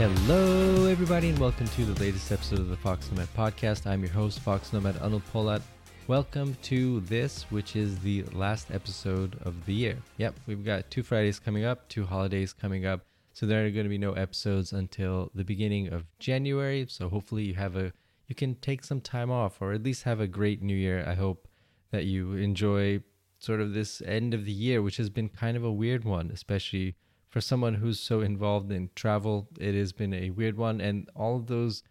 Hello, everybody, and welcome to the latest episode of the Fox Nomad podcast. I'm your host, Fox Nomad Anil Polat. Welcome to this, which is the last episode of the year. Yep, we've got two Fridays coming up, two holidays coming up, so there are going to be no episodes until the beginning of January. So hopefully, you have a you can take some time off, or at least have a great New Year. I hope that you enjoy sort of this end of the year, which has been kind of a weird one, especially for someone who's so involved in travel, it has been a weird one. And all of those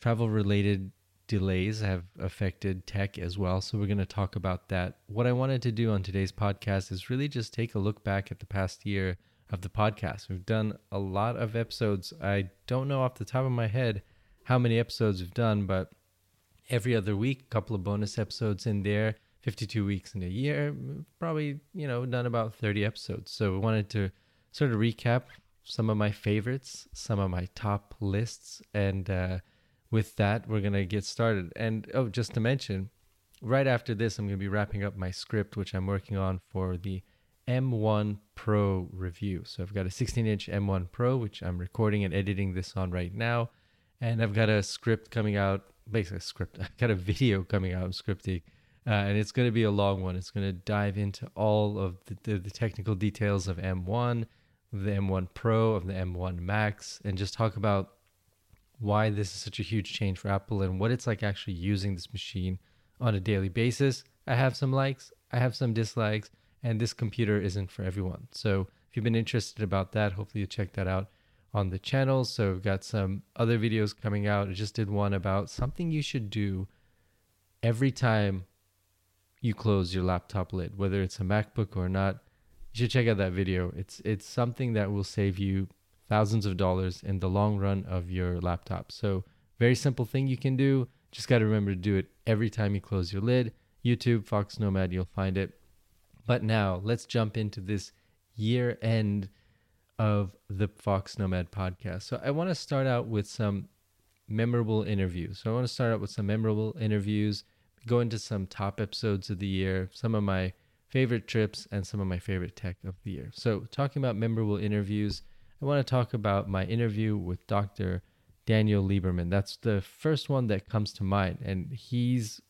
travel related delays have affected tech as well. So we're going to talk about that. What I wanted to do on today's podcast is really just take a look back at the past year of the podcast. We've done a lot of episodes. I don't know off the top of my head how many episodes we've done, but every other week, a couple of bonus episodes in there. 52 weeks in a year, probably, you know, done about 30 episodes. So we wanted to sort of recap some of my favorites, some of my top lists, and uh, with that, we're gonna get started. And oh, just to mention, right after this, I'm gonna be wrapping up my script, which I'm working on for the M1 Pro review. So I've got a 16-inch M1 Pro, which I'm recording and editing this on right now, and I've got a script coming out, basically a script. I've got a video coming out. I'm scripting. Uh, and it's going to be a long one. It's going to dive into all of the, the, the technical details of M1, the M1 Pro, of the M1 Max, and just talk about why this is such a huge change for Apple and what it's like actually using this machine on a daily basis. I have some likes, I have some dislikes, and this computer isn't for everyone. So if you've been interested about that, hopefully you check that out on the channel. So we've got some other videos coming out. I just did one about something you should do every time you close your laptop lid, whether it's a MacBook or not you should check out that video. It's it's something that will save you thousands of dollars in the long run of your laptop. So very simple thing you can do. Just got to remember to do it every time you close your lid. YouTube, Fox Nomad, you'll find it. But now let's jump into this year end of the Fox Nomad podcast. So I want to start out with some memorable interviews. So I want to start out with some memorable interviews, go into some top episodes of the year, some of my favorite trips, and some of my favorite tech of the year. So, talking about memorable interviews, I want to talk about my interview with Dr. Daniel Lieberman. That's the first one that comes to mind. And he's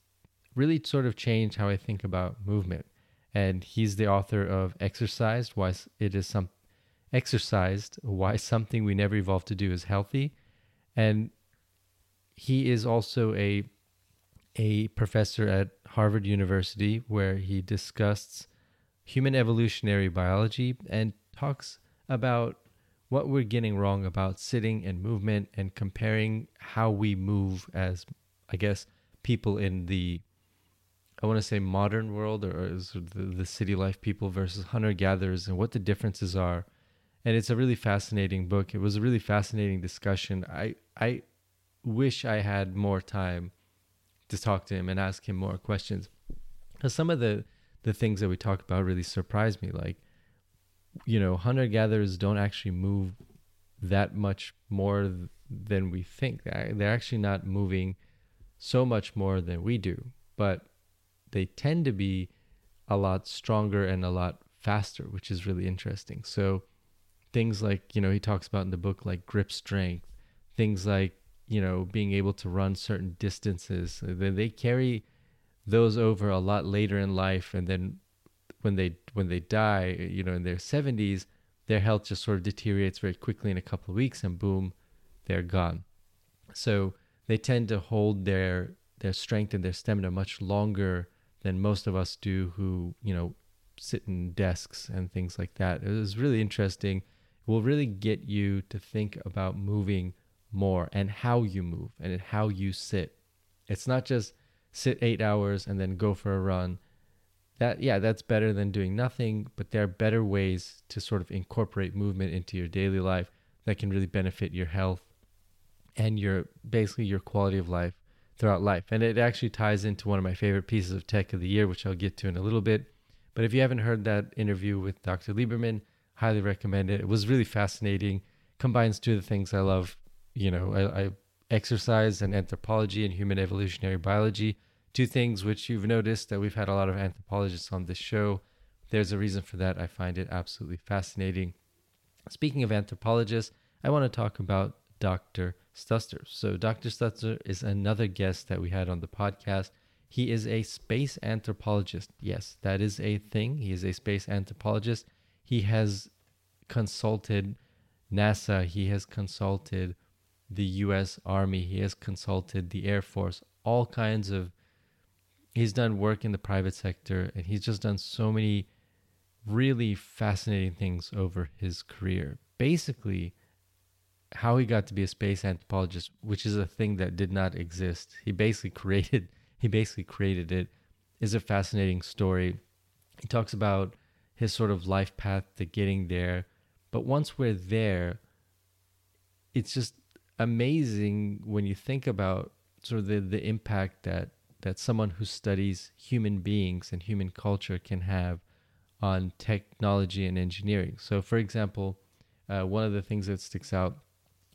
really sort of changed how I think about movement. And he's the author of Exercised, Why It Is Some Exercised, Why Something We Never Evolved to Do is Healthy. And he is also a a professor at Harvard University where he discusses human evolutionary biology and talks about what we're getting wrong about sitting and movement and comparing how we move as, I guess, people in the, I want to say modern world or the, city life people versus hunter gatherers and what the differences are. And it's a really fascinating book. It was a really fascinating discussion. I, I wish I had more time to talk to him and ask him more questions. Because some of the the things that we talk about really surprised me. Like, you know, hunter gatherers don't actually move that much more than we think. They're actually not moving so much more than we do, but they tend to be a lot stronger and a lot faster, which is really interesting. So, things like, you know, he talks about in the book, like grip strength, things like you know, being able to run certain distances. Uh, they, they carry those over a lot later in life, and then when they when they die, uh, you know, in their 70s, their health just sort of deteriorates very quickly in a couple of weeks, and boom, they're gone. So they tend to hold their their strength and their stamina much longer than most of us do, who you know sit in desks and things like that. It was really interesting. It will really get you to think about moving more and how you move and how you sit. It's not just sit eight hours and then go for a run. That yeah, that's better than doing nothing, but there are better ways to sort of incorporate movement into your daily life that can really benefit your health and your basically your quality of life throughout life. And it actually ties into one of my favorite pieces of tech of the year, which I'll get to in a little bit. But if you haven't heard that interview with Dr. Lieberman, highly recommend it. It was really fascinating. Combines two of the things I love you know, I, I exercise and anthropology and human evolutionary biology, two things which you've noticed that we've had a lot of anthropologists on this show. There's a reason for that. I find it absolutely fascinating. Speaking of anthropologists, I want to talk about Dr. Stuster. So, Dr. Stuster is another guest that we had on the podcast. He is a space anthropologist. Yes, that is a thing. He is a space anthropologist. He has consulted NASA, he has consulted the US Army, he has consulted the Air Force, all kinds of. He's done work in the private sector and he's just done so many really fascinating things over his career. Basically, how he got to be a space anthropologist, which is a thing that did not exist. He basically created he basically created it is a fascinating story. He talks about his sort of life path to getting there, but once we're there, it's just amazing when you think about sort of the, the impact that that someone who studies human beings and human culture can have on technology and engineering. So, for example, uh, one of the things that sticks out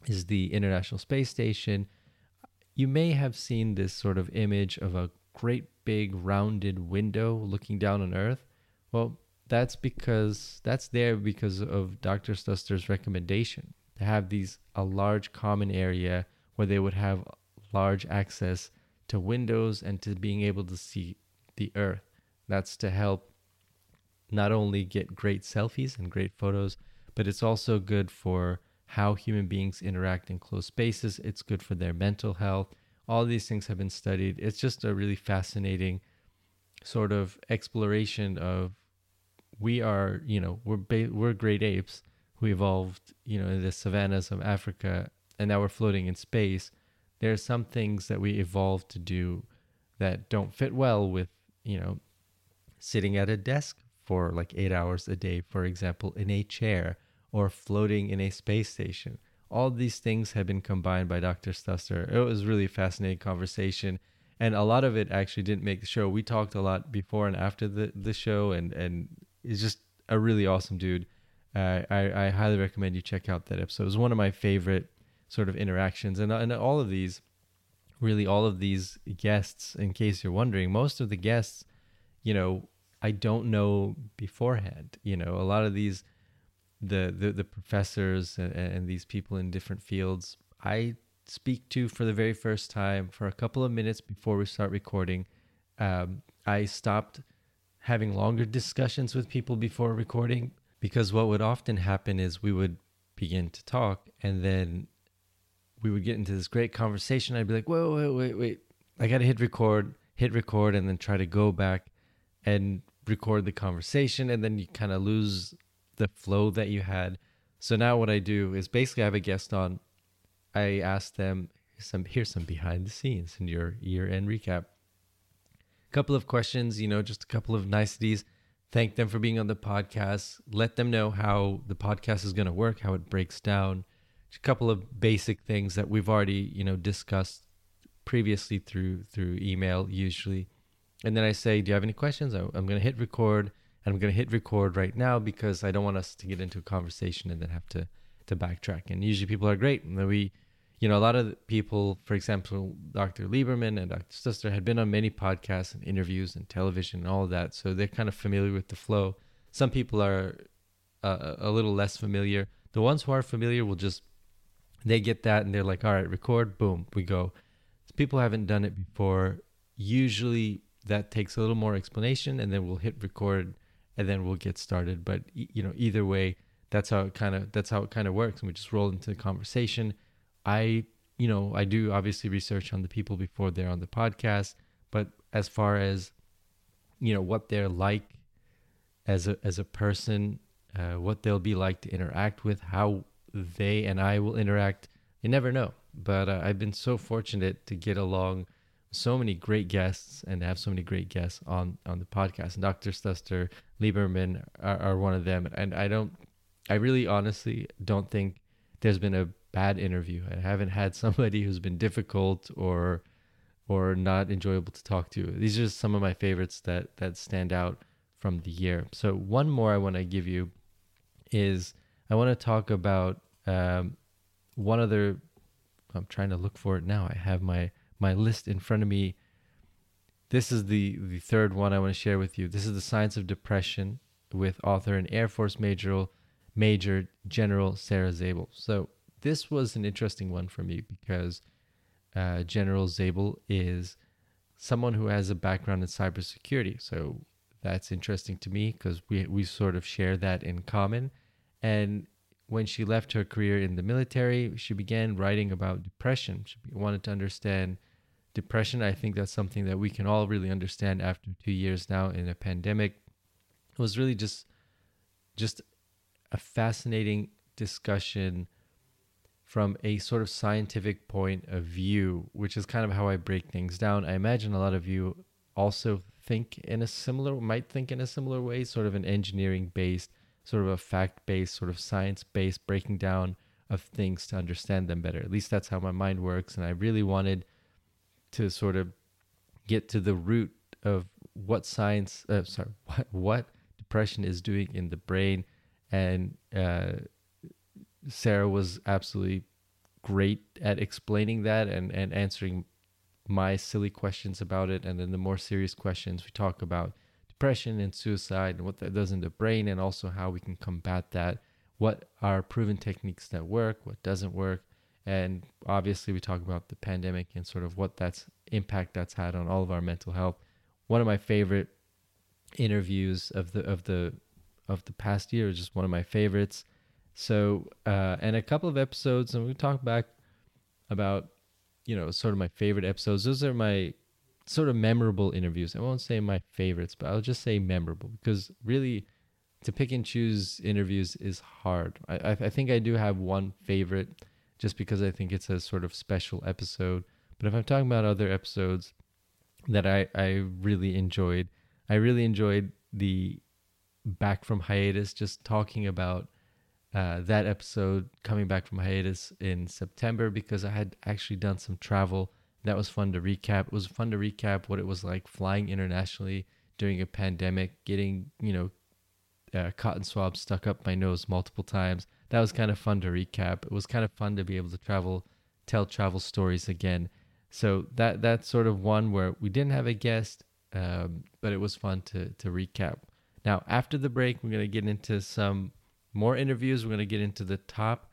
is the International Space Station. You may have seen this sort of image of a great big rounded window looking down on Earth. Well, that's because that's there because of Dr. Stuster's recommendation have these a large common area where they would have large access to windows and to being able to see the earth. That's to help not only get great selfies and great photos, but it's also good for how human beings interact in closed spaces. It's good for their mental health. All these things have been studied. It's just a really fascinating sort of exploration of we are, you know, we're ba- we're great apes who evolved, you know, in the savannas of Africa, and now we're floating in space. There are some things that we evolved to do that don't fit well with, you know, sitting at a desk for like eight hours a day, for example, in a chair or floating in a space station. All these things have been combined by Dr. Stuster. It was really fascinating conversation. And a lot of it actually didn't make the show. We talked a lot before and after the, the show, and, and he's just a really awesome dude. I, I highly recommend you check out that episode. It was one of my favorite sort of interactions. And, and all of these, really, all of these guests, in case you're wondering, most of the guests, you know, I don't know beforehand. You know, a lot of these the the, the professors and, and these people in different fields I speak to for the very first time for a couple of minutes before we start recording. Um, I stopped having longer discussions with people before recording because what would often happen is we would begin to talk and then we would get into this great conversation. I'd be like, whoa, wait, wait, wait. I got to hit record, hit record, and then try to go back and record the conversation. And then you kind of lose the flow that you had. So now what I do is basically I have a guest on. I ask them some here's some behind the scenes in your year end recap. A couple of questions, you know, just a couple of niceties. Thank them for being on the podcast. Let them know how the podcast is going to work, how it breaks down. A couple of basic things that we've already, you know, discussed previously through through email usually. And then I say, "Do you have any questions?" I'm going to hit record and I'm going to hit record right now because I don't want us to get into a conversation and then have to to backtrack. And usually people are great. And then we, you know, a lot of people, for example, Dr. Lieberman and Dr. Stuster had been on many podcasts and interviews and television and all of that. So they're kind of familiar with the flow. Some people are uh, a little less familiar. The ones who are familiar will just, they get that and they're like, all right, record, boom, we go. So people haven't done it before. Usually that takes a little more explanation and then we'll hit record and then we'll get started. But you know, either way, that's how it kind of that's how it kind of works, and we just roll into the conversation. I you know I do obviously research on the people before they're on the podcast, but as far as you know what they're like as a as a person, uh, what they'll be like to interact with, how they and I will interact, you never know. But uh, I've been so fortunate to get along so many great guests and have so many great guests on on the podcast. And Dr. Stuster, Lieberman are, are one of them. And I don't, I really honestly don't think there's been a bad interview. I haven't had somebody who's been difficult or or not enjoyable to talk to. These are just some of my favorites that that stand out from the year. So one more I want to give you is I want to talk about um, one other. I'm trying to look for it now. I have my my list in front of me. This is the the third one I want to share with you. This is the science of depression with author and Air Force Major Major General Sarah Zabel. So this was an interesting one for me because uh, General Zabel is someone who has a background in cybersecurity. So that's interesting to me because we we sort of share that in common. And when she left her career in the military, she began writing about depression. She wanted to understand depression. I think that's something that we can all really understand after two years now in a pandemic. It was really just just a fascinating discussion from a sort of scientific point of view, which is kind of how I break things down. I imagine a lot of you also think in a similar might think in a similar way, sort of an engineering based, sort of a fact based, sort of science based breaking down of things to understand them better. At least that's how my mind works. And I really wanted to sort of get to the root of what science, uh, sorry, what, what depression is doing in the brain. And uh, Sarah was absolutely great at explaining that and, and answering my silly questions about it. And then the more serious questions, we talk about depression and suicide and what that does in the brain, and also how we can combat that. What are proven techniques that work, what doesn't work. And obviously, we talk about the pandemic and sort of what that's impact that's had on all of our mental health. One of my favorite interviews of the of the of the past year is just one of my favorites. So, uh, and a couple of episodes, and we talk back about you know, sort of my favorite episodes. Those are my sort of memorable interviews. I won't say my favorites, but I'll just say memorable because really to pick and choose interviews is hard. I, I think I do have one favorite just because I think it's a sort of special episode. But if I'm talking about other episodes that I, I really enjoyed, I really enjoyed the back from hiatus, just talking about uh, that episode coming back from hiatus in September because I had actually done some travel. That was fun to recap. It was fun to recap what it was like flying internationally during a pandemic, getting, you know, uh, cotton swabs stuck up my nose multiple times. That was kind of fun to recap. It was kind of fun to be able to travel, tell travel stories again. So that that's sort of one where we didn't have a guest, um, but it was fun to to recap. Now after the break, we're gonna get into some more interviews. We're going to get into the top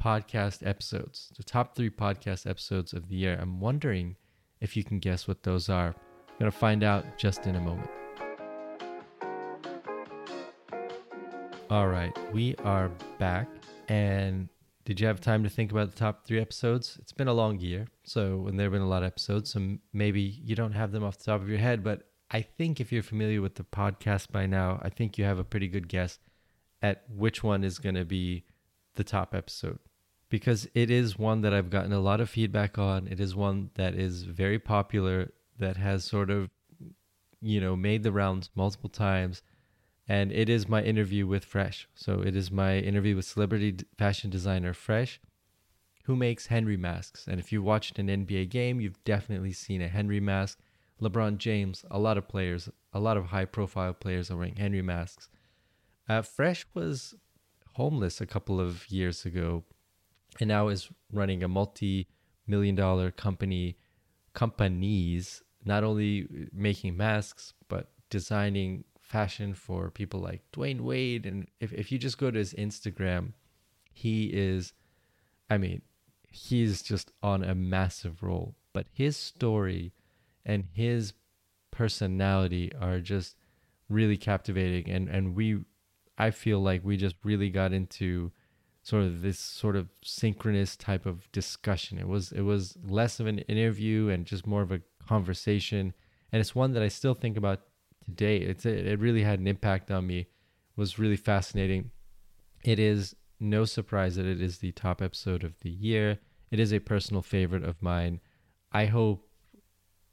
podcast episodes, the top three podcast episodes of the year. I'm wondering if you can guess what those are. I'm going to find out just in a moment. All right, we are back. And did you have time to think about the top three episodes? It's been a long year, so and there have been a lot of episodes, so maybe you don't have them off the top of your head. But I think if you're familiar with the podcast by now, I think you have a pretty good guess at which one is going to be the top episode because it is one that I've gotten a lot of feedback on. It is one that is very popular, that has sort of, you know, made the rounds multiple times. And it is my interview with Fresh. So it is my interview with celebrity fashion designer Fresh, who makes Henry masks. And if you watched an NBA game, you've definitely seen a Henry mask. LeBron James, a lot of players, a lot of high profile players are wearing Henry masks. Uh, Fresh was homeless a couple of years ago and now is running a multi million dollar company companies not only making masks but designing fashion for people like Dwyane Wade. And if, if you just go to his Instagram he is I mean he's just on a massive roll. But his story and his personality are just really captivating. And and we I feel like we just really got into sort of this sort of synchronous type of discussion. It was it was less of an interview and just more of a conversation, and it's one that I still think about today. It's it really had an impact on me. It was really fascinating. It is no surprise that it is the top episode of the year. It is a personal favorite of mine. I hope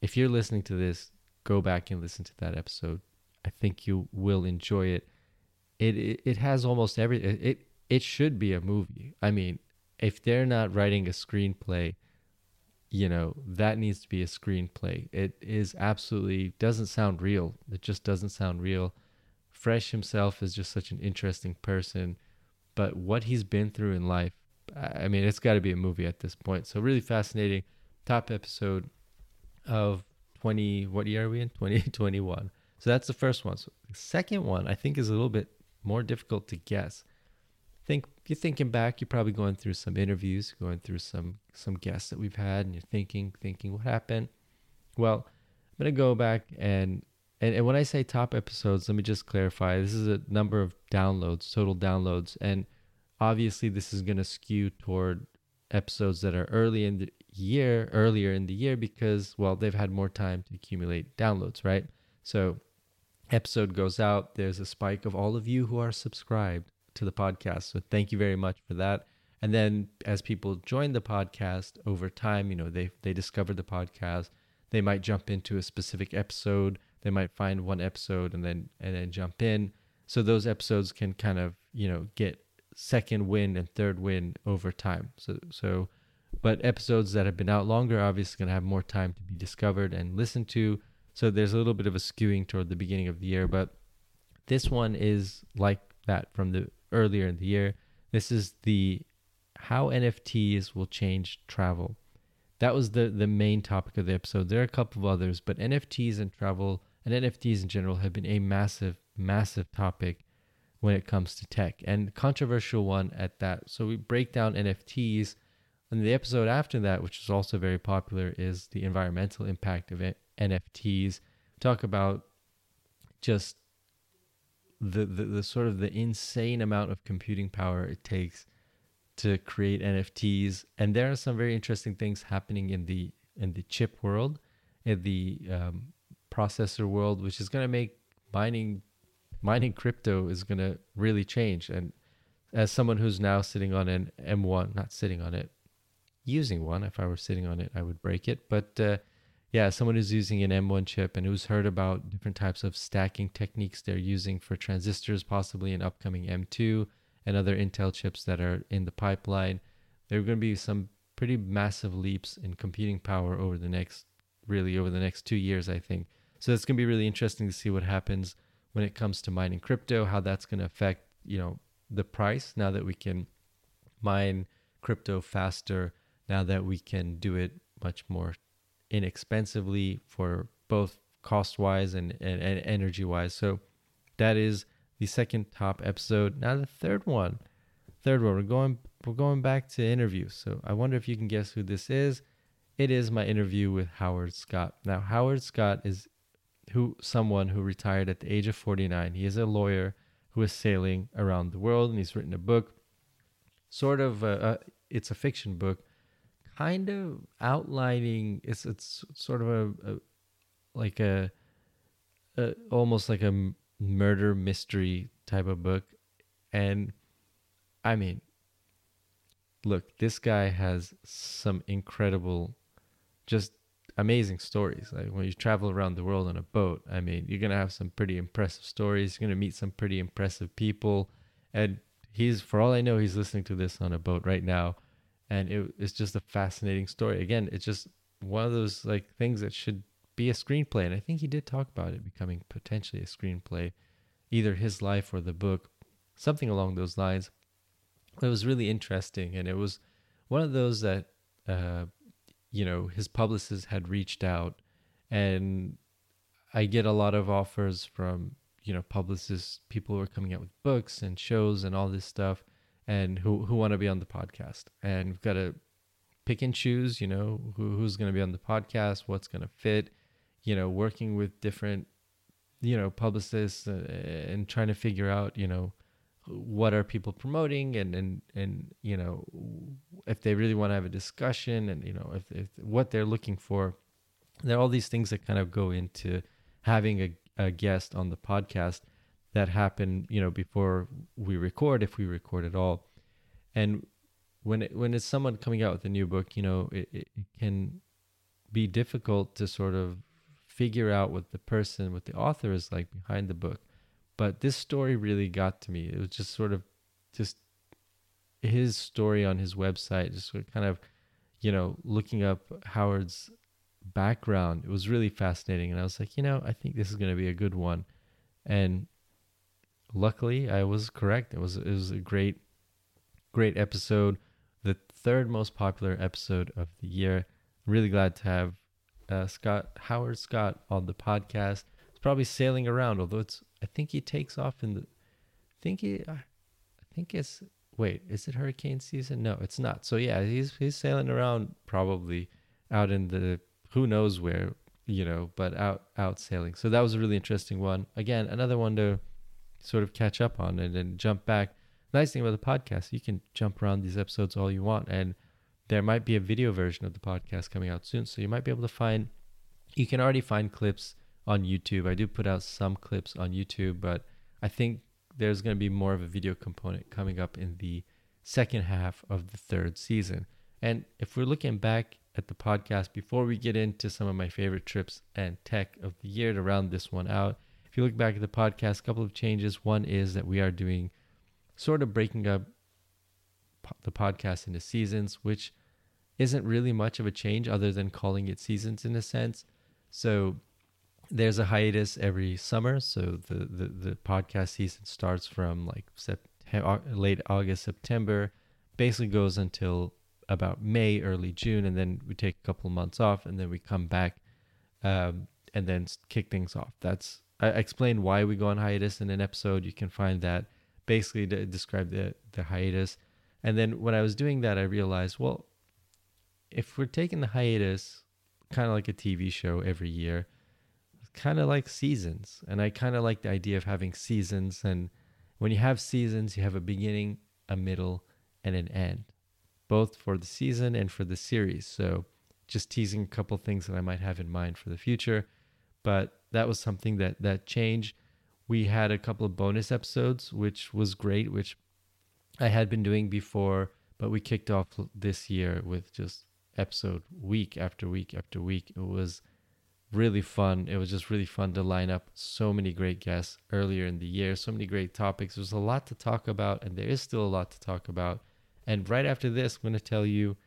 if you're listening to this, go back and listen to that episode. I think you will enjoy it it, it it has almost every it it should be a movie. I mean, if they're not writing a screenplay, you know, that needs to be a screenplay. It is absolutely doesn't sound real. It just doesn't sound real. Fresh himself is just such an interesting person, but what he's been through in life, I mean, it's got to be a movie at this point. So really fascinating. Top episode of 20 what year are we in? 2021. So that's the first one. So the second one I think is a little bit more difficult to guess. think you're thinking back, you're probably going through some interviews, going through some some guests that we've had, and you're thinking, thinking what happened. Well, I'm gonna go back and and, and when I say top episodes, let me just clarify. This is a number of downloads, total downloads, and obviously this is gonna skew toward episodes that are early in the year, earlier in the year, because well, they've had more time to accumulate downloads, right? So episode goes out, there's a spike of all of you who are subscribed to the podcast. So thank you very much for that. And then as people join the podcast over time, you know, they they discover the podcast, they might jump into a specific episode, they might find one episode and then and then jump in. So those episodes can kind of, you know, get second wind and third wind over time. So so but episodes that have been out longer obviously going to have more time to be discovered and listened to. So there's a little bit of a skewing toward the beginning of the year, but this one is like that from the earlier in the year. This is the how NFTs will change travel. That was the the main topic of the episode. There are a couple of others, but NFTs and travel and NFTs in general have been a massive, massive topic when it comes to tech and controversial one at that. So we break down NFTs. And the episode after that, which is also very popular, is the environmental impact of NFTs. Talk about just the, the, the sort of the insane amount of computing power it takes to create NFTs. And there are some very interesting things happening in the in the chip world, in the um, processor world, which is going to make mining mining crypto is going to really change. And as someone who's now sitting on an M1, not sitting on it, using one. If I were sitting on it, I would break it. But uh, yeah, someone who's using an M1 chip and who's heard about different types of stacking techniques they're using for transistors, possibly in upcoming M2 and other Intel chips that are in the pipeline. There are going to be some pretty massive leaps in computing power over the next, really, over the next two years, I think. So it's going to be really interesting to see what happens when it comes to mining crypto, how that's going to affect, you know, the price now that we can mine crypto faster, now that we can do it much more inexpensively for both cost wise and, and, and energy wise. So that is the second top episode. Now the third one. Third one, we're going we're going back to interviews. So I wonder if you can guess who this is. It is my interview with Howard Scott. Now Howard Scott is who someone who retired at the age of 49. He is a lawyer who is sailing around the world and he's written a book sort of a, a, it's a fiction book kind of outlining it's it's sort of a, a like a, a, almost like a murder mystery type of book. And i mean look this guy has some incredible just amazing stories. Like when you travel around the world on a boat i mean you're going to have some pretty impressive stories. You're going to meet some pretty impressive people. And he's for all i know he's listening to this on a boat right now and it, it's just a fascinating story. Again, it's just one of those like things that should be a screenplay, and I think he did talk about it becoming potentially a screenplay, either his life or the book, something along those lines. It was really interesting, and it was one of those that uh, you know his publicist had reached out, and I get a lot of offers from you know publicists, people who are coming out with books and shows and all this stuff and who who want to be on the podcast. And we've got to pick and choose, you know, who who's going to be on the podcast, what's going to fit, you know, working with different you know publicists uh, and trying to figure out, you know, what are people promoting and and and you know if they really want to have a discussion and you know if, if what they're looking for there are all these things that kind of go into having a, a guest on the podcast that happen, you know, before we record, if we record at all. And when it, when it's someone coming out with a new book, you know, it, it, can be difficult to sort of figure out what the person, what the author is like behind the book. But this story really got to me. It was just sort of just his story on his website, just sort of kind of, you know, looking up Howard's background. It was really fascinating. And I was like, you know, I think this is going to be a good one. And luckily I was correct. It was it was a great great episode, the third most popular episode of the year. really glad to have uh, Scott Howard Scott on the podcast. It's probably sailing around, although it's I think he takes off in the I think he I think it's wait, is it hurricane season? No, it's not. So yeah, he's he's sailing around probably out in the who knows where, you know, but out out sailing. So that was a really interesting one. Again, another one to sort of catch up on it and then jump back. Nice thing about the podcast, you can jump around these episodes all you want and there might be a video version of the podcast coming out soon. So you might be able to find you can already find clips on YouTube. I do put out some clips on YouTube, but I think there's going to be more of a video component coming up in the second half of the third season. And if we're looking back at the podcast, before we get into some of my favorite trips and tech of the year to round this one out, you look back at the podcast, a couple of changes. One is that we are doing sort of breaking up the podcast into seasons, which isn't really much of a change other than calling it seasons in a sense. So there's a hiatus every summer. So the, the, the podcast season starts from like September, late August, September, basically goes until about May, early June, and then we take a couple of months off, and then we come back, um, and then kick things off. That's I explained why we go on hiatus in an episode. You can find that basically to describe the the hiatus. And then when I was doing that, I realized, well, if we're taking the hiatus, kind of like a TV show every year, kind of like seasons. And I kind of like the idea of having seasons. And when you have seasons, you have a beginning, a middle, and an end, both for the season and for the series. So just teasing a couple things that I might have in mind for the future. But that was something that that changed. We had a couple of bonus episodes, which was great, which I had been doing before, but we kicked off this year with just episode week after week after week. It was really fun. It was just really fun to line up so many great guests earlier in the year, so many great topics. There's a lot to talk about, and there is still a lot to talk about. And right after this, I'm going to tell you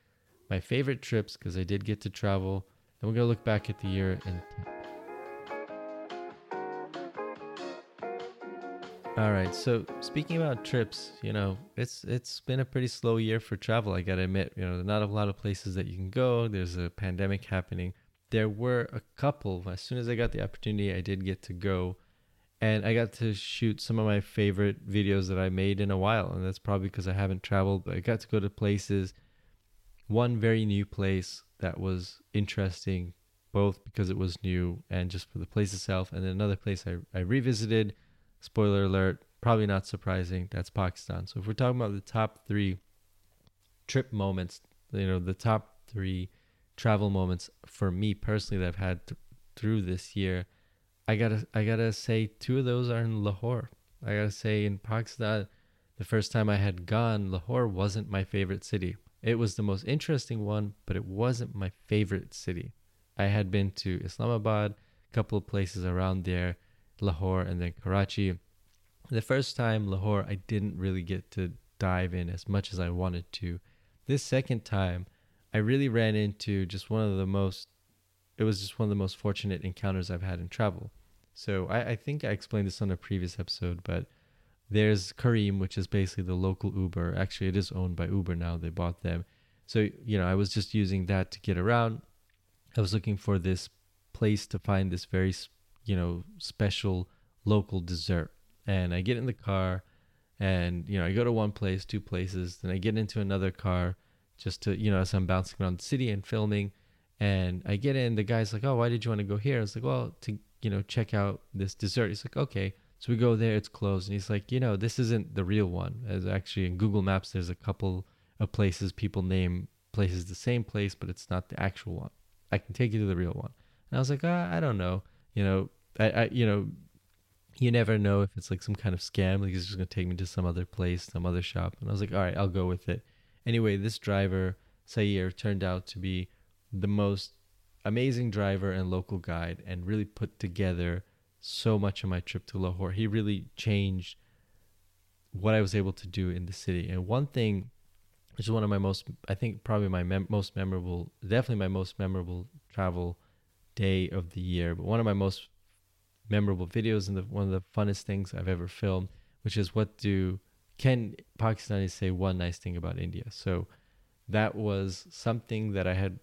my favorite trips because I did get to travel, and we're going to look back at the year and. All right. So speaking about trips, you know, it's it's been a pretty slow year for travel. I gotta admit, you know, not a lot of places that you can go. There's a pandemic happening there were a couple. As soon as I got the opportunity, I did get to go, and I got to shoot some of my favorite videos that I made in a while. And that's probably because I haven't traveled, but I got to go to places. One very new place that was interesting, both because it was new and just for the place itself. And then another place I, I revisited. Spoiler alert, probably not surprising. That's Pakistan. So if we're talking about the top three trip moments, you know, the top three travel moments for me personally that I've had th- through this year, I gotta I gotta say two of those are in Lahore. I gotta say in Pakistan, the first time I had gone, Lahore wasn't my favorite city. It was the most interesting one, but it wasn't my favorite city. I had been to Islamabad, a couple of places around there, Lahore, and then Karachi. The first time Lahore, I didn't really get to dive in as much as I wanted to. This second time, I really ran into just one of the most, it was just one of the most fortunate encounters I've had in travel. So I, I think I explained this on a previous episode, but there's Careem, which is basically the local Uber. Actually, it is owned by Uber now. They bought them. So, you know, I was just using that to get around. I was looking for this place to find this very, you know, special local dessert. And I get in the car and, you know, I go to one place, two places, then I get into another car just to you know as I'm bouncing around the city and filming. And I get in, the guy's like, "Oh, why did you want to go here?" I was like, "Well, to you know check out this dessert." He's like, "Okay." So we go there, it's closed, and he's like, "You know, this isn't the real one." As actually in Google Maps, there's a couple of places people name places the same place, but it's not the actual one. I can take you to the real one. And I was like, ah, I don't know. You know, I, I you know, you never know if it's like some kind of scam. Like he's just gonna take me to some other place, some other shop. And I was like, all right, I'll go with it. Anyway, this driver, Sayer, turned out to be the most amazing driver and local guide and really put together so much of my trip to Lahore. He really changed what I was able to do in the city. And one thing, which is one of my most, I think probably my mem- most memorable, definitely my most memorable travel day of the year, but one of my most memorable videos and the, one of the funnest things I've ever filmed, which is what do can Pakistanis say one nice thing about India? So that was something that I had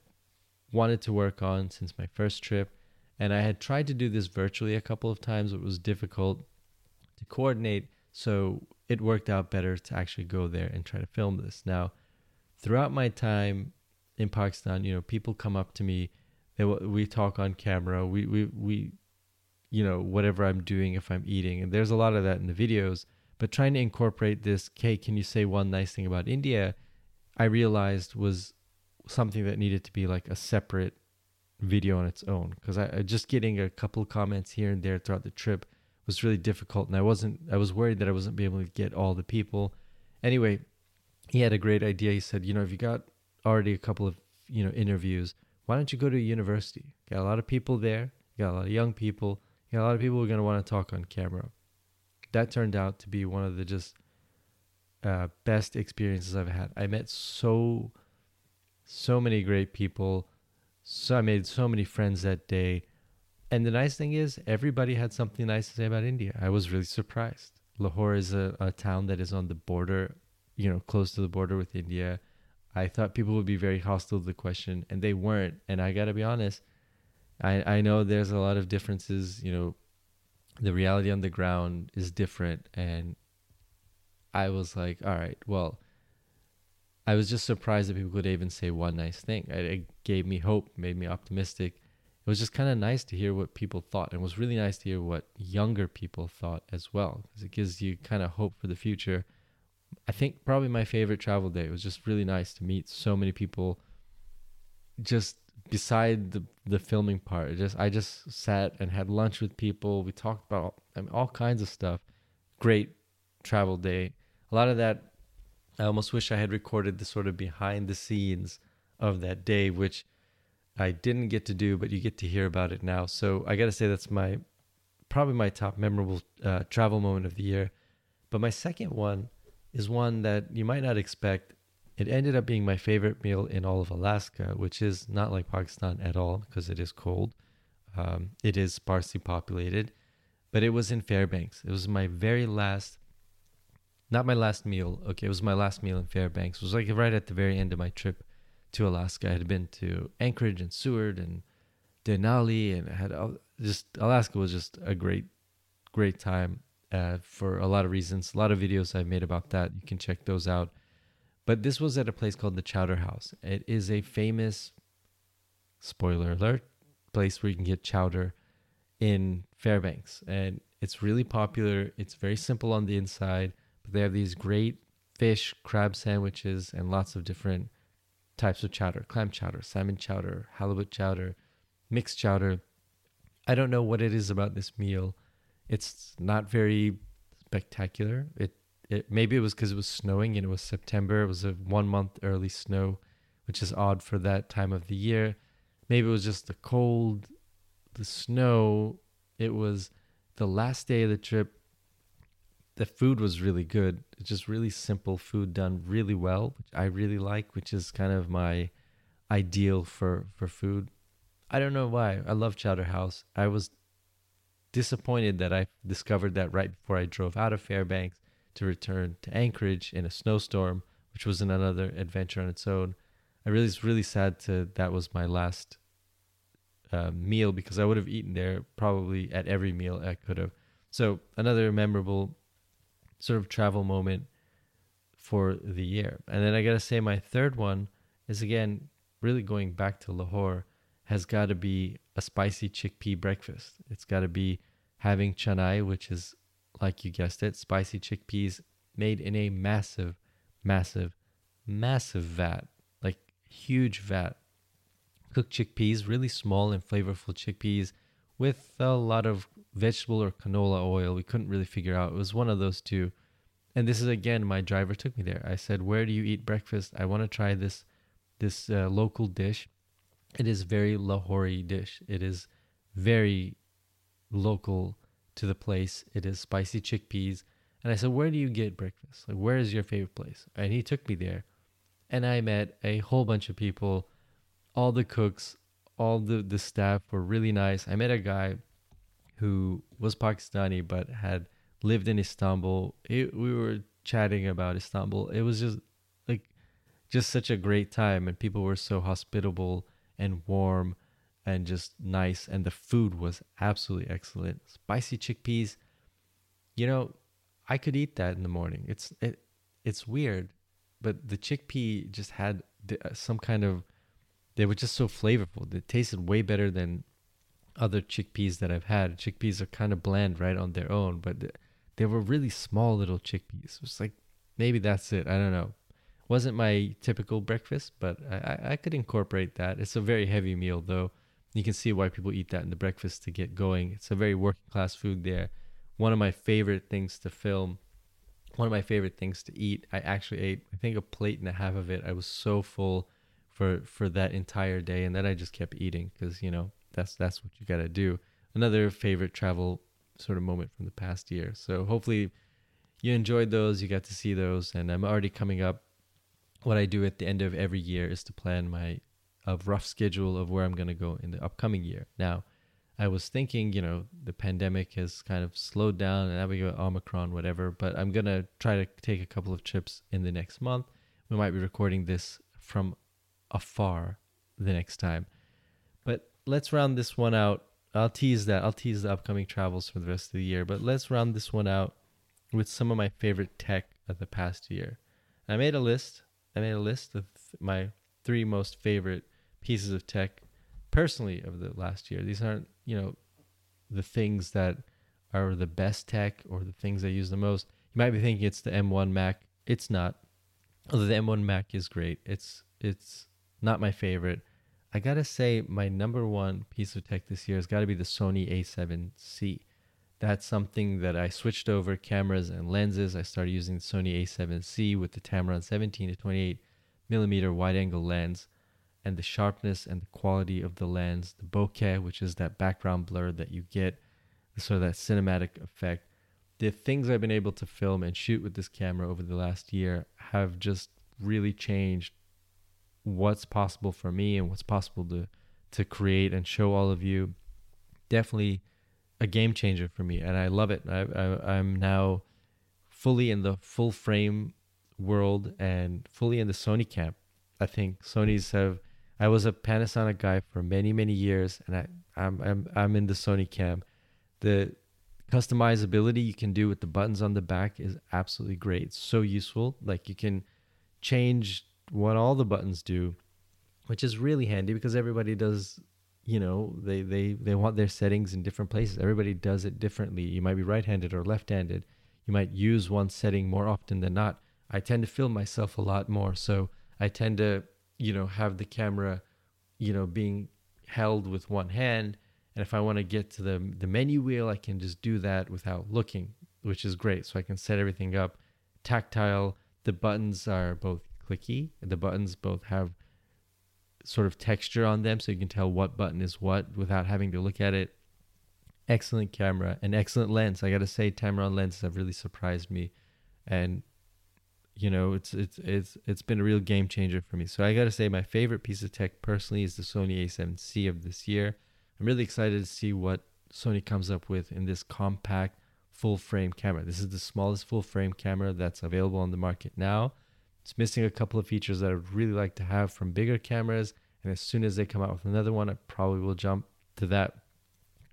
wanted to work on since my first trip. And I had tried to do this virtually a couple of times. It was difficult to coordinate. So it worked out better to actually go there and try to film this. Now, throughout my time in Pakistan, you know, people come up to me, we talk on camera, we we we you know, whatever I'm doing if I'm eating. And there's a lot of that in the videos, but trying to incorporate this, "Hey, can you say one nice thing about India?" I realized was something that needed to be like a separate video on its own because I, I just getting a couple comments here and there throughout the trip was really difficult and I wasn't I was worried that I wasn't be able to get all the people. Anyway, he had a great idea. He said, you know, if you got already a couple of, you know, interviews, why don't you go to university? Got a lot of people there, got a lot of young people, got a lot of people who are going to want to talk on camera. That turned out to be one of the just uh, best experiences I've had. I met so so many great people. So I made so many friends that day. And the nice thing is, everybody had something nice to say about India. I was really surprised. Lahore is a, a town that is on the border, you know, close to the border with India. I thought people would be very hostile to the question, and they weren't. And I got to be honest, I, I know there's a lot of differences. You know, the reality on the ground is different. And I was like, all right, well, I was just surprised that people could even say one nice thing. It, it gave me hope, made me optimistic it was just kind of nice to hear what people thought. And it was really nice to hear what younger people thought as well, because it gives you kind of hope for the future. I think probably my favorite travel day. It was just really nice to meet so many people. Just beside the the filming part, just I just sat and had lunch with people. We talked about I mean, all kinds of stuff. Great travel day. A lot of that, I almost wish I had recorded the sort of behind the scenes of that day, which I didn't get to do, but you get to hear about it now. So I got to say that's my probably my top memorable uh, travel moment of the year. But my second one is one that you might not expect. It ended up being my favorite meal in all of Alaska, which is not like Pakistan at all because it is cold. Um, it is sparsely populated, but it was in Fairbanks. It was my very last, not my last meal. Okay, it was my last meal in Fairbanks. It was like right at the very end of my trip to Alaska. I had been to Anchorage and Seward and Denali, and had just Alaska was just a great, great time uh, for a lot of reasons. A lot of videos I've made about that. You can check those out. But this was at a place called the Chowder House. It is a famous, spoiler alert, place where you can get chowder in Fairbanks, and it's really popular. It's very simple on the inside, but they have these great fish, crab sandwiches, and lots of different types of chowder clam chowder, salmon chowder, halibut chowder, mixed chowder. I don't know what it is about this meal. It's not very spectacular. It, it maybe it was because it was snowing and it was September. It was a one month early snow, which is odd for that time of the year. Maybe it was just the cold, the snow. It was the last day of the trip the food was really good. It's just really simple food done really well, which I really like, which is kind of my ideal for for food. I don't know why. I love Chowder House. I was disappointed that I discovered that right before I drove out of Fairbanks to return to Anchorage in a snowstorm, which was another adventure on its own. I really was really sad to that was my last uh, meal because I would have eaten there probably at every meal I could have. So another memorable sort of travel moment for the year. And then I got to say, my third one is again, really going back to Lahore, has got to be a spicy chickpea breakfast. It's got to be having chanai, which is, like you guessed it, spicy chickpeas made in a massive, massive, massive vat, like huge vat. Cooked chickpeas, really small and flavorful chickpeas with a lot of vegetable or canola oil. We couldn't really figure out. It was one of those two. And this is again, my driver took me there. I said, "Where do you eat breakfast? I want to try this this uh, local dish. It is very Lahori dish. It is very local to the place. It is spicy chickpeas." And I said, "Where do you get breakfast? Like, where is your favorite place?" And he took me there, and I met a whole bunch of people. All the cooks, all the the staff were really nice. I met a guy who was Pakistani but had lived in Istanbul. It, we were chatting about Istanbul. It was just like just such a great time and people were so hospitable and warm and just nice and the food was absolutely excellent. Spicy chickpeas. You know, I could eat that in the morning. It's it, it's weird, but the chickpea just had uh, some kind of they were just so flavorful. They tasted way better than other chickpeas that I've had. Chickpeas are kind of bland right on their own, but they were really small little chickpeas. It was like maybe that's it. I don't know. Wasn't my typical breakfast, but I, I could incorporate that. It's a very heavy meal though. You can see why people eat that in the breakfast to get going. It's a very working class food there. One of my favorite things to film, one of my favorite things to eat. I actually ate, I think, a plate and a half of it. I was so full for for that entire day, and then I just kept eating because you know that's that's what you got to do. Another favorite travel sort of moment from the past year. So hopefully you enjoyed those, you got to see those, and I'm already coming up. What I do at the end of every year is to plan my a rough schedule of where I'm going to go in the upcoming year. Now, I was thinking, you know, the pandemic has kind of slowed down and now we got Omicron, whatever, but I'm going to try to take a couple of trips in the next month. We might be recording this from afar the next time. But let's round this one out. I'll tease that. I'll tease the upcoming travels for the rest of the year, but let's round this one out with some of my favorite tech of the past year. I made a list. I made a list of my three most favorite pieces of tech personally of the last year. These aren't, you know, the things that are the best tech or the things I use the most. You might be thinking it's the M1 Mac. It's not. Although the M1 Mac is great. It's it's not my favorite. I gotta say, my number one piece of tech this year has got to be the Sony A7C. That's something that I switched over cameras and lenses. I started using the Sony A7C with the Tamron 17 to 28 millimeter wide angle lens and the sharpness and the quality of the lens, the bokeh, which is that background blur that you get, sort of that cinematic effect. The things I've been able to film and shoot with this camera over the last year have just really changed what's possible for me and what's possible to to create and show all of you. Definitely a game changer for me, and I love it. I, I I'm now fully in the full frame world and fully in the Sony camp. I think Sony's have. I was a Panasonic guy for many many years, and I I'm I'm I'm in the Sony camp. The customizability you can do with the buttons on the back is absolutely great. So useful. Like you can change what all the buttons do, which is really handy because everybody does you know they they they want their settings in different places everybody does it differently you might be right-handed or left-handed you might use one setting more often than not I tend to film myself a lot more. So I tend to, you know, have the camera, you know, being held with one hand. And if I want to get to the the menu wheel, I can just do that without looking, which is great. So I can set everything up tactile. The buttons are both clicky. The buttons both have sort of texture on them so you can tell what button is what without having to look at it. Excellent camera and excellent lens. I got to say Tamron lenses have really surprised me and you know, it's it's it's it's been a real game changer for me. So I got to say, my favorite piece of tech personally is the Sony A7C of this year. I'm really excited to see what Sony comes up with in this compact full frame camera. This is the smallest full frame camera that's available on the market now. It's missing a couple of features that I'd really like to have from bigger cameras. And as soon as they come out with another one, I probably will jump to that.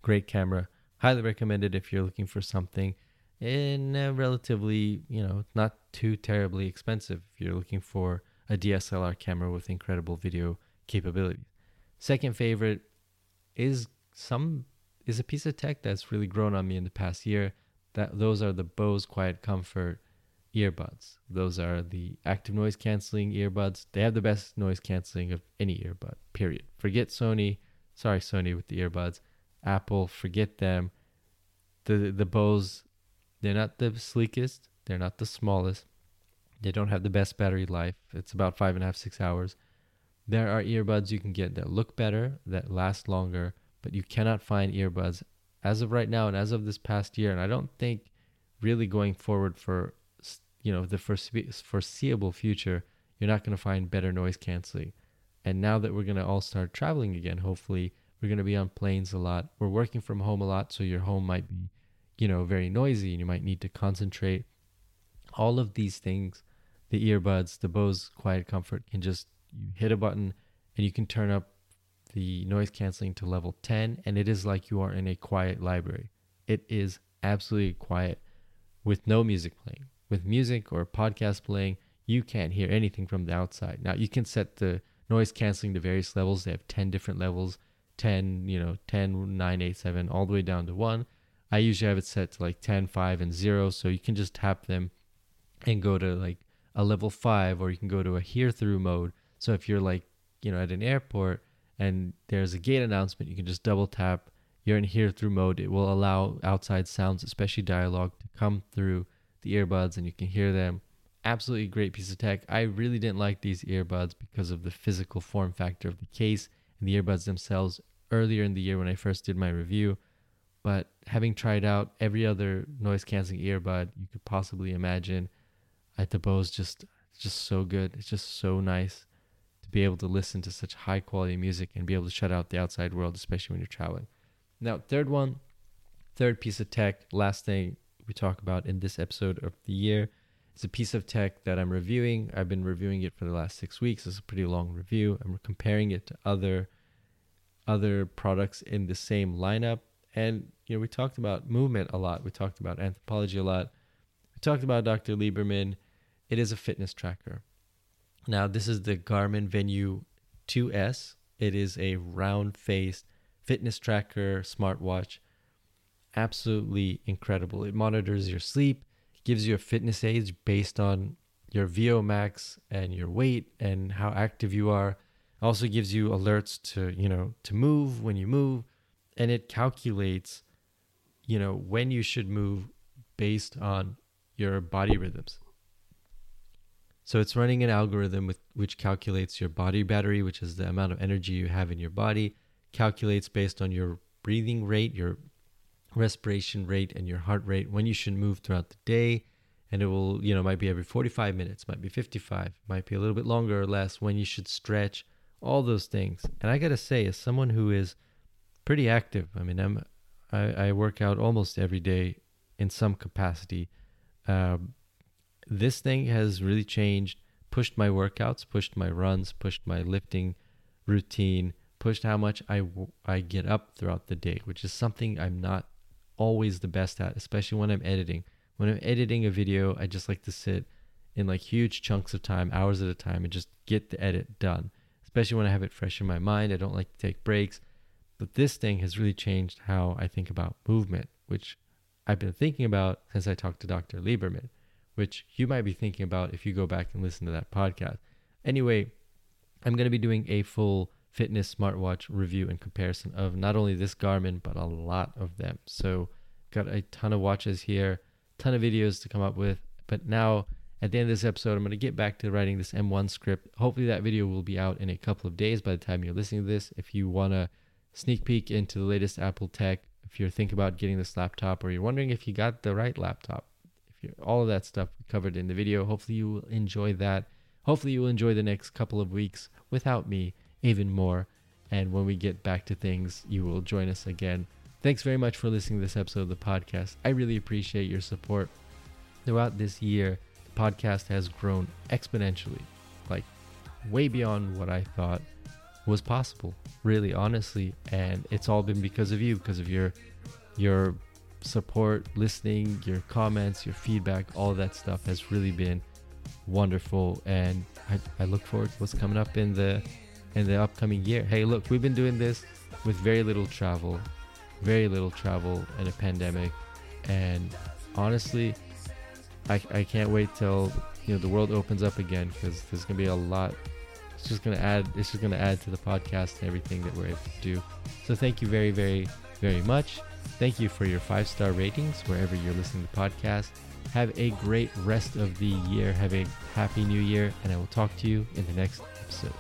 Great camera. Highly recommended if you're looking for something in a relatively, you know, not too terribly expensive if you're looking for a DSLR camera with incredible video capabilities. Second favorite is some is a piece of tech that's really grown on me in the past year. That those are the Bose Quiet Comfort earbuds. Those are the active noise canceling earbuds. They have the best noise canceling of any earbud. Period. Forget Sony. Sorry Sony with the earbuds. Apple, forget them. The the Bose they're not the sleekest. They're not the smallest. They don't have the best battery life. It's about five and a half, six hours. There are earbuds you can get that look better, that last longer, but you cannot find earbuds as of right now and as of this past year. And I don't think really going forward for you know the foreseeable future, you're not going to find better noise canceling. And now that we're going to all start traveling again, hopefully we're going to be on planes a lot. We're working from home a lot, so your home might be you know, very noisy and you might need to concentrate. All of these things, the earbuds, the Bose Quiet Comfort can just you hit a button and you can turn up the noise canceling to level 10 and it is like you are in a quiet library. It is absolutely quiet with no music playing. With music or podcast playing, you can't hear anything from the outside. Now you can set the noise canceling to various levels. They have 10 different levels 10, you know, 10, 9, 8, 7, all the way down to 1. I usually have it set to like 10, 5, and 0. So you can just tap them and go to like a level 5, or you can go to a hear through mode. So if you're like, you know, at an airport and there's a gate announcement, you can just double tap. You're in hear through mode. It will allow outside sounds, especially dialogue, to come through the earbuds and you can hear them. Absolutely great piece of tech. I really didn't like these earbuds because of the physical form factor of the case and the earbuds themselves earlier in the year when I first did my review. But having tried out every other noise canceling earbud you could possibly imagine, I the Bose just just so good. It's just so nice to be able to listen to such high quality music and be able to shut out the outside world, especially when you're traveling. Now, third one, third piece of tech, last thing we talk about in this episode of the year It's a piece of tech that I'm reviewing. I've been reviewing it for the last six weeks. It's a pretty long review. I'm comparing it to other other products in the same lineup. And you know, we talked about movement a lot. We talked about anthropology a lot. We talked about Dr. Lieberman. It is a fitness tracker. Now, this is the Garmin Venu 2S. It is a round-faced fitness tracker smartwatch. Absolutely incredible. It monitors your sleep, gives you a fitness age based on your VO max and your weight and how active you are. Also gives you alerts to you know to move when you move. And it calculates you know when you should move based on your body rhythms. So it's running an algorithm with which calculates your body battery which is the amount of energy you have in your body calculates based on your breathing rate your respiration rate and your heart rate when you should move throughout the day and it will you know might be every 45 minutes might be 55 might be a little bit longer or less when you should stretch all those things. And I got to say, as someone who is pretty active, I mean, I'm I, I work out almost every day in some capacity. Um, this thing has really changed, pushed my workouts, pushed my runs, pushed my lifting routine, pushed how much I I get up throughout the day, which is something I'm not always the best at, especially when I'm editing. When I'm editing a video, I just like to sit in like huge chunks of time, hours at a time, and just get the edit done especially when I have it fresh in my mind. I don't like to take breaks. But this thing has really changed how I think about movement, which I've been thinking about since I talked to Dr. Lieberman, which you might be thinking about if you go back and listen to that podcast. Anyway, I'm going to be doing a full fitness smartwatch review and comparison of not only this Garmin, but a lot of them. So, got a ton of watches here, ton of videos to come up with. But now at the end of this episode, I'm going to get back to writing this M1 script. Hopefully, that video will be out in a couple of days by the time you're listening to this. If you want to sneak peek into the latest Apple tech, if you're thinking about getting this laptop or you're wondering if you got the right laptop, if you're all of that stuff covered in the video, hopefully you will enjoy that. Hopefully, you will enjoy the next couple of weeks without me even more. And when we get back to things, you will join us again. Thanks very much for listening to this episode of the podcast. I really appreciate your support throughout this year the podcast has grown exponentially, like way beyond what I thought was possible, really honestly, and it's all been because of you, because of your your support, listening, your comments, your feedback, all that stuff has really been wonderful and I, I look forward to what's coming up in the in the upcoming year. Hey, look, we've been doing this with very little travel, very little travel in a pandemic and honestly, I, I can't wait till you know the world opens up again because there's gonna be a lot. It's just gonna add. It's just gonna add to the podcast and everything that we're able to do. So thank you very, very, very much. Thank you for your five star ratings wherever you're listening to the podcast. Have a great rest of the year. Have a happy new year, and I will talk to you in the next episode.